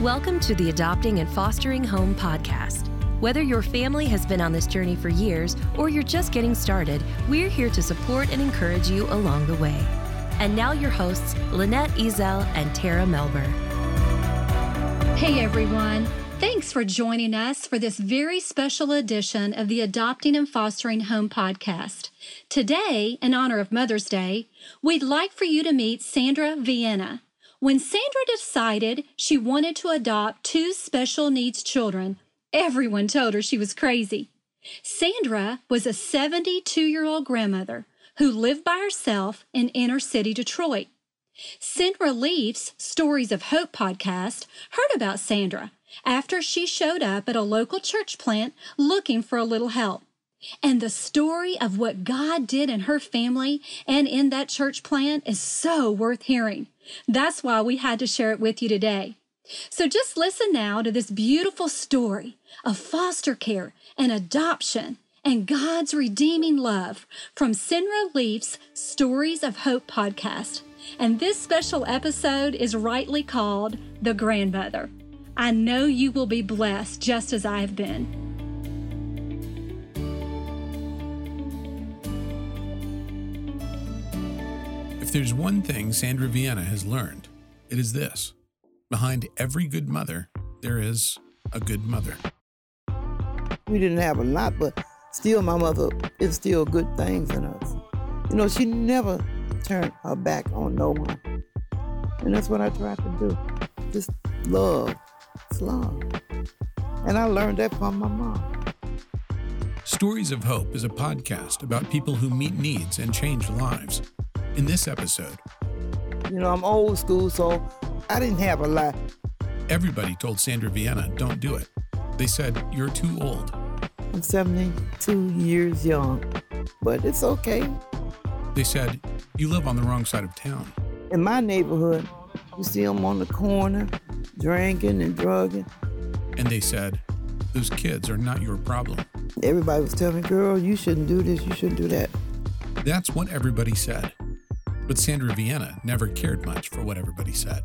Welcome to the Adopting and Fostering Home podcast. Whether your family has been on this journey for years or you're just getting started, we're here to support and encourage you along the way. And now, your hosts, Lynette Ezell and Tara Melber. Hey, everyone. Thanks for joining us for this very special edition of the Adopting and Fostering Home podcast. Today, in honor of Mother's Day, we'd like for you to meet Sandra Viena. When Sandra decided she wanted to adopt two special needs children, everyone told her she was crazy. Sandra was a 72 year old grandmother who lived by herself in inner city Detroit. Send Relief's Stories of Hope podcast heard about Sandra after she showed up at a local church plant looking for a little help. And the story of what God did in her family and in that church plant is so worth hearing. That's why we had to share it with you today. So just listen now to this beautiful story of foster care and adoption and God's redeeming love from Send Relief's Stories of Hope podcast. And this special episode is rightly called The Grandmother. I know you will be blessed just as I have been. If there's one thing Sandra Viena has learned, it is this behind every good mother, there is a good mother. We didn't have a lot, but still, my mother instilled good things in us. You know, she never turned her back on no one. And that's what I try to do. Just love. It's love. And I learned that from my mom. Stories of Hope is a podcast about people who meet needs and change lives. In this episode, You know, I'm old school, so I didn't have a lot. everybody told Sandra Viena, don't do it. They said, you're too old. I'm 72 years young, but it's okay. They said, you live on the wrong side of town. In my neighborhood, you see them on the corner drinking and drugging. And they said, those kids are not your problem. Everybody was telling me, girl, you shouldn't do this, you shouldn't do that. That's what everybody said. But Sandra Viena never cared much for what everybody said.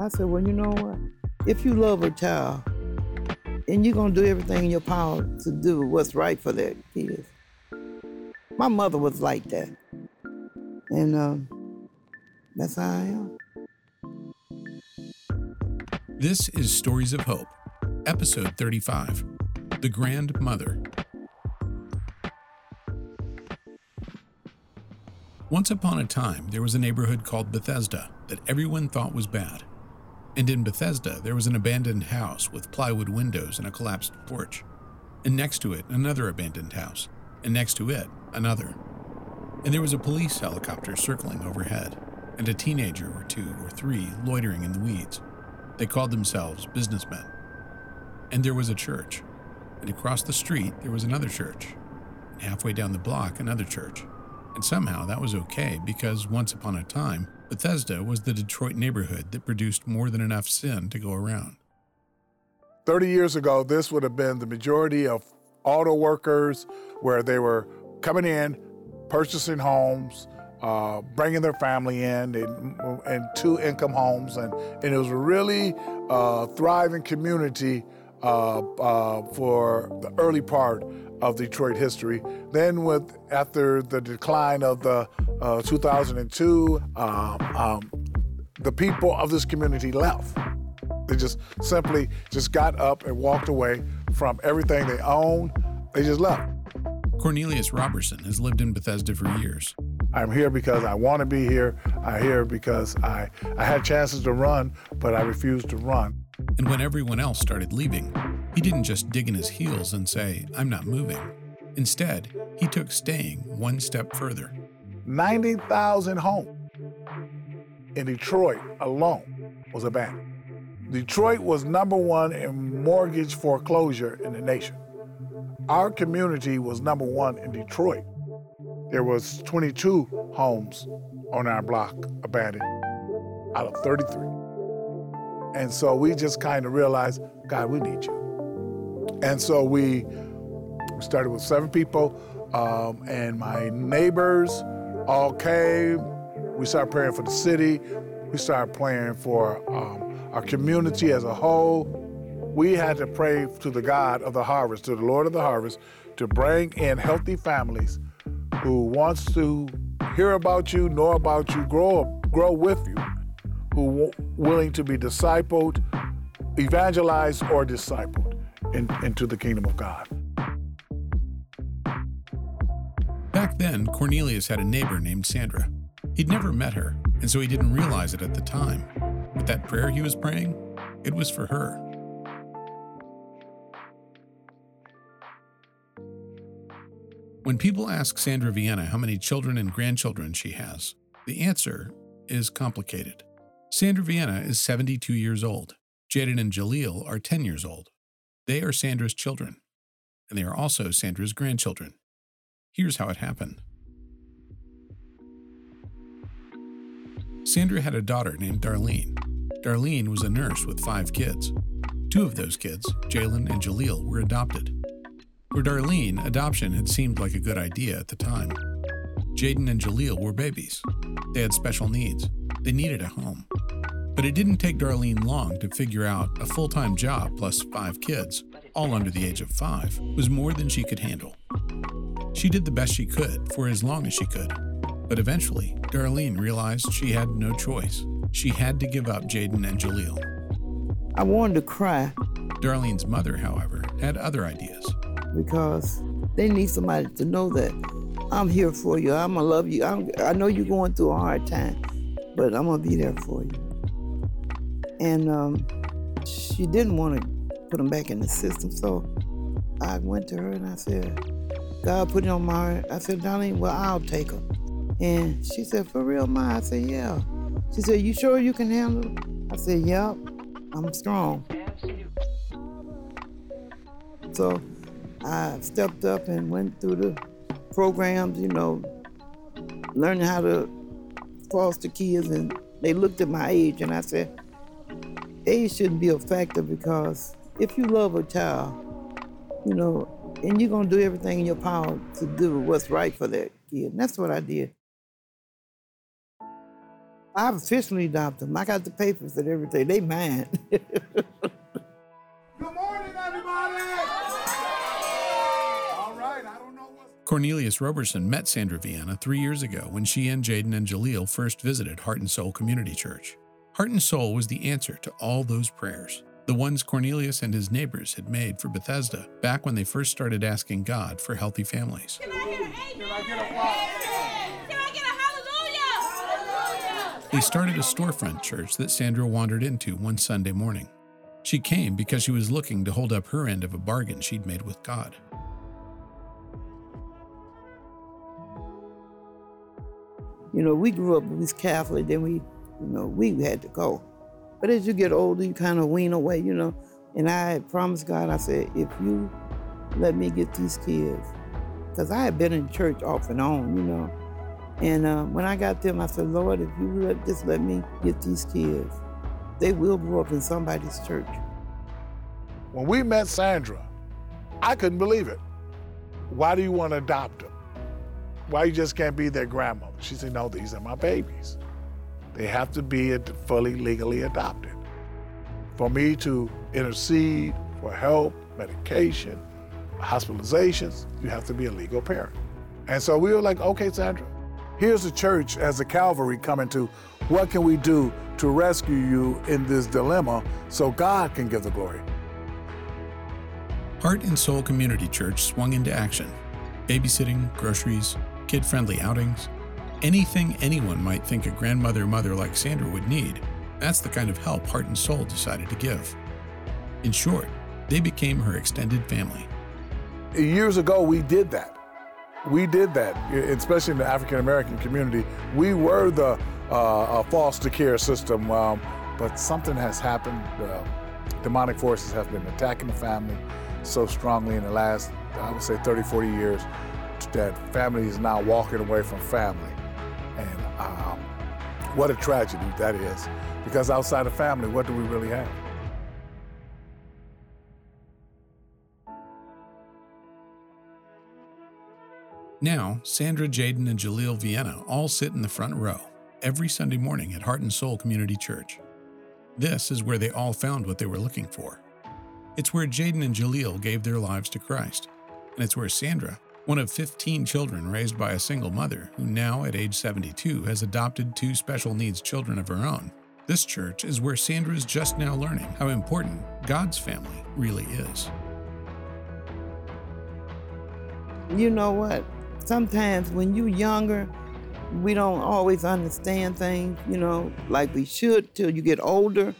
I said, well, you know what? If you love a child and you're going to do everything in your power to do what's right for that kid. My mother was like that. And um, that's how I am. This is Stories of Hope, episode 35 The Grandmother. Once upon a time, there was a neighborhood called Bethesda that everyone thought was bad. And in Bethesda, there was an abandoned house with plywood windows and a collapsed porch. And next to it, another abandoned house. And next to it, another. And there was a police helicopter circling overhead, and a teenager or two or three loitering in the weeds. They called themselves businessmen. And there was a church. And across the street, there was another church. And halfway down the block, another church. And somehow that was okay because once upon a time, Bethesda was the Detroit neighborhood that produced more than enough sin to go around. 30 years ago, this would have been the majority of auto workers where they were coming in, purchasing homes, uh, bringing their family in, and, and two income homes. And, and it was a really uh, thriving community uh, uh, for the early part of Detroit history. Then, with after the decline of the uh, 2002, um, um, the people of this community left. They just simply just got up and walked away from everything they owned. They just left. Cornelius Robertson has lived in Bethesda for years. I'm here because I want to be here. I'm here because I, I had chances to run, but I refused to run. And when everyone else started leaving, he didn't just dig in his heels and say, I'm not moving. Instead, he took staying one step further. 90,000 homes in Detroit alone was abandoned. Detroit was number one in mortgage foreclosure in the nation. Our community was number one in Detroit. There was 22 homes on our block abandoned out of 33. And so we just kind of realized, God, we need you. And so we, started with seven people, um, and my neighbors all came. We started praying for the city, We started praying for um, our community as a whole. We had to pray to the God of the harvest, to the Lord of the harvest, to bring in healthy families who wants to hear about you, know about you, grow up, grow with you, who willing to be discipled, evangelized, or discipled in, into the kingdom of God. Back then, Cornelius had a neighbor named Sandra. He'd never met her, and so he didn't realize it at the time. But that prayer he was praying, it was for her. When people ask Sandra Viena how many children and grandchildren she has, the answer is complicated. Sandra Viena is 72 years old. Jaden and Jaleel are 10 years old. They are Sandra's children, and they are also Sandra's grandchildren. Here's how it happened Sandra had a daughter named Darlene. Darlene was a nurse with five kids. Two of those kids, Jalen and Jaleel, were adopted. For Darlene, adoption had seemed like a good idea at the time. Jaden and Jaleel were babies. They had special needs. They needed a home. But it didn't take Darlene long to figure out a full time job plus five kids, all under the age of five, was more than she could handle. She did the best she could for as long as she could. But eventually, Darlene realized she had no choice. She had to give up Jaden and Jaleel. I wanted to cry. Darlene's mother, however, had other ideas. Because they need somebody to know that I'm here for you. I'm gonna love you. I'm, i know you're going through a hard time, but I'm gonna be there for you and um, she didn't want to put them back in the system. So I went to her and I said, God put it on my heart. I said, Darlene, well, I'll take her. And she said, For real, Ma? I said, Yeah. She said, You sure you can handle it? I said, Yep, I'm strong. So I stepped up and went through the programs, you know, learning how to foster kids. And they looked at my age and I said, age shouldn't be a factor because if you love a child, you know, and you're gonna do everything in your power to do what's right for that kid. And that's what I did. I've officially adopted them. I got the papers and everything. They mine. Good morning, everybody. All right, I don't know what. Cornelius Roberson met Sandra Viena three years ago when she and Jaden and Jaleel first visited Heart and Soul Community Church. Heart and Soul was the answer to all those prayers, the ones Cornelius and his neighbors had made for Bethesda back when they first started asking God for healthy families. Can I get A? Can I get a Father? Can I get a Hallelujah? Hallelujah! They started a storefront church that Sandra wandered into one Sunday morning. She came because she was looking to hold up her end of a bargain she'd made with God. You know, we grew up, we was Catholic, then we you know, we had to go. But as you get older, you kind of wean away, you know. And I promised God, I said, if you let me get these kids, because I had been in church off and on, you know. And uh, when I got them, I said, Lord, if you let, just let me get these kids, they will grow up in somebody's church. When we met Sandra, I couldn't believe it. Why do you want to adopt them? Why you just can't be their grandmother? She said, No, these are my babies. They have to be fully legally adopted. For me to intercede for help, medication, hospitalizations, you have to be a legal parent. And so we were like, okay, Sandra, here's the church as a Calvary coming to what can we do to rescue you in this dilemma so God can give the glory. Heart and Soul Community Church swung into action. Babysitting, groceries, kid friendly outings, anything anyone might think a grandmother mother like Sandra would need. That's the kind of help Heart and Soul decided to give. In short, they became her extended family. Years ago, we did that. We did that, especially in the African American community. We were the uh, foster care system, um, but something has happened. Uh, demonic forces have been attacking the family so strongly in the last, I would say, 30, 40 years that family is now walking away from family. What a tragedy that is. Because outside of family, what do we really have? Now, Sandra, Jaden, and Jaleel Viena all sit in the front row. every Sunday morning at Heart and Soul Community Church. This is where they all found what they were looking for. It's where Jaden and Jaleel gave their lives to Christ. And it's where Sandra, one of 15 children raised by a single mother who now, at age 72, has adopted two special needs children of her own. This church is where Sandra is just now learning how important God's family really is. You know what? Sometimes when you're younger, we don't always understand things, you know, like we should till you get older.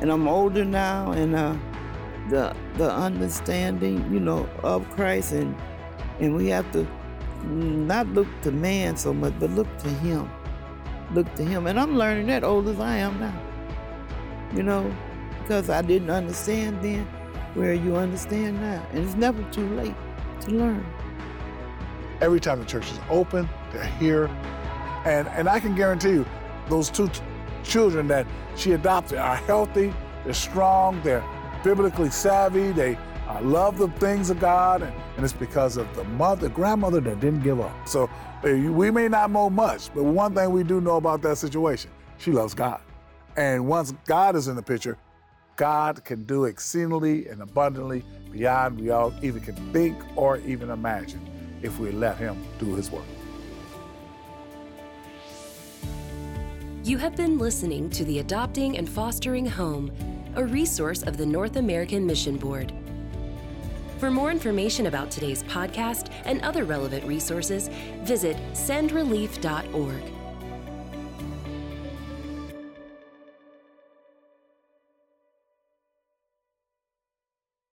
And I'm older now, and uh, the the understanding, you know, of Christ, and and we have to not look to man so much, but look to Him. Look to Him, and I'm learning that old as I am now. You know, because I didn't understand then, where you understand now, and it's never too late to learn. Every time the church is open, they're here and, and I can guarantee you, those two t- children that she adopted are healthy, they're strong, they're biblically savvy, they uh, love the things of God, and, and, it's because of the mother, grandmother that didn't give up. So uh, we may not know much, but one thing we do know about that situation, she loves God. And once God is in the picture, God can do exceedingly and abundantly beyond we all even can think or even imagine if we let Him do His work. You have been listening to the Adopting and Fostering Home, a resource of the North American Mission Board. For more information about today's podcast and other relevant resources, visit sendrelief.org.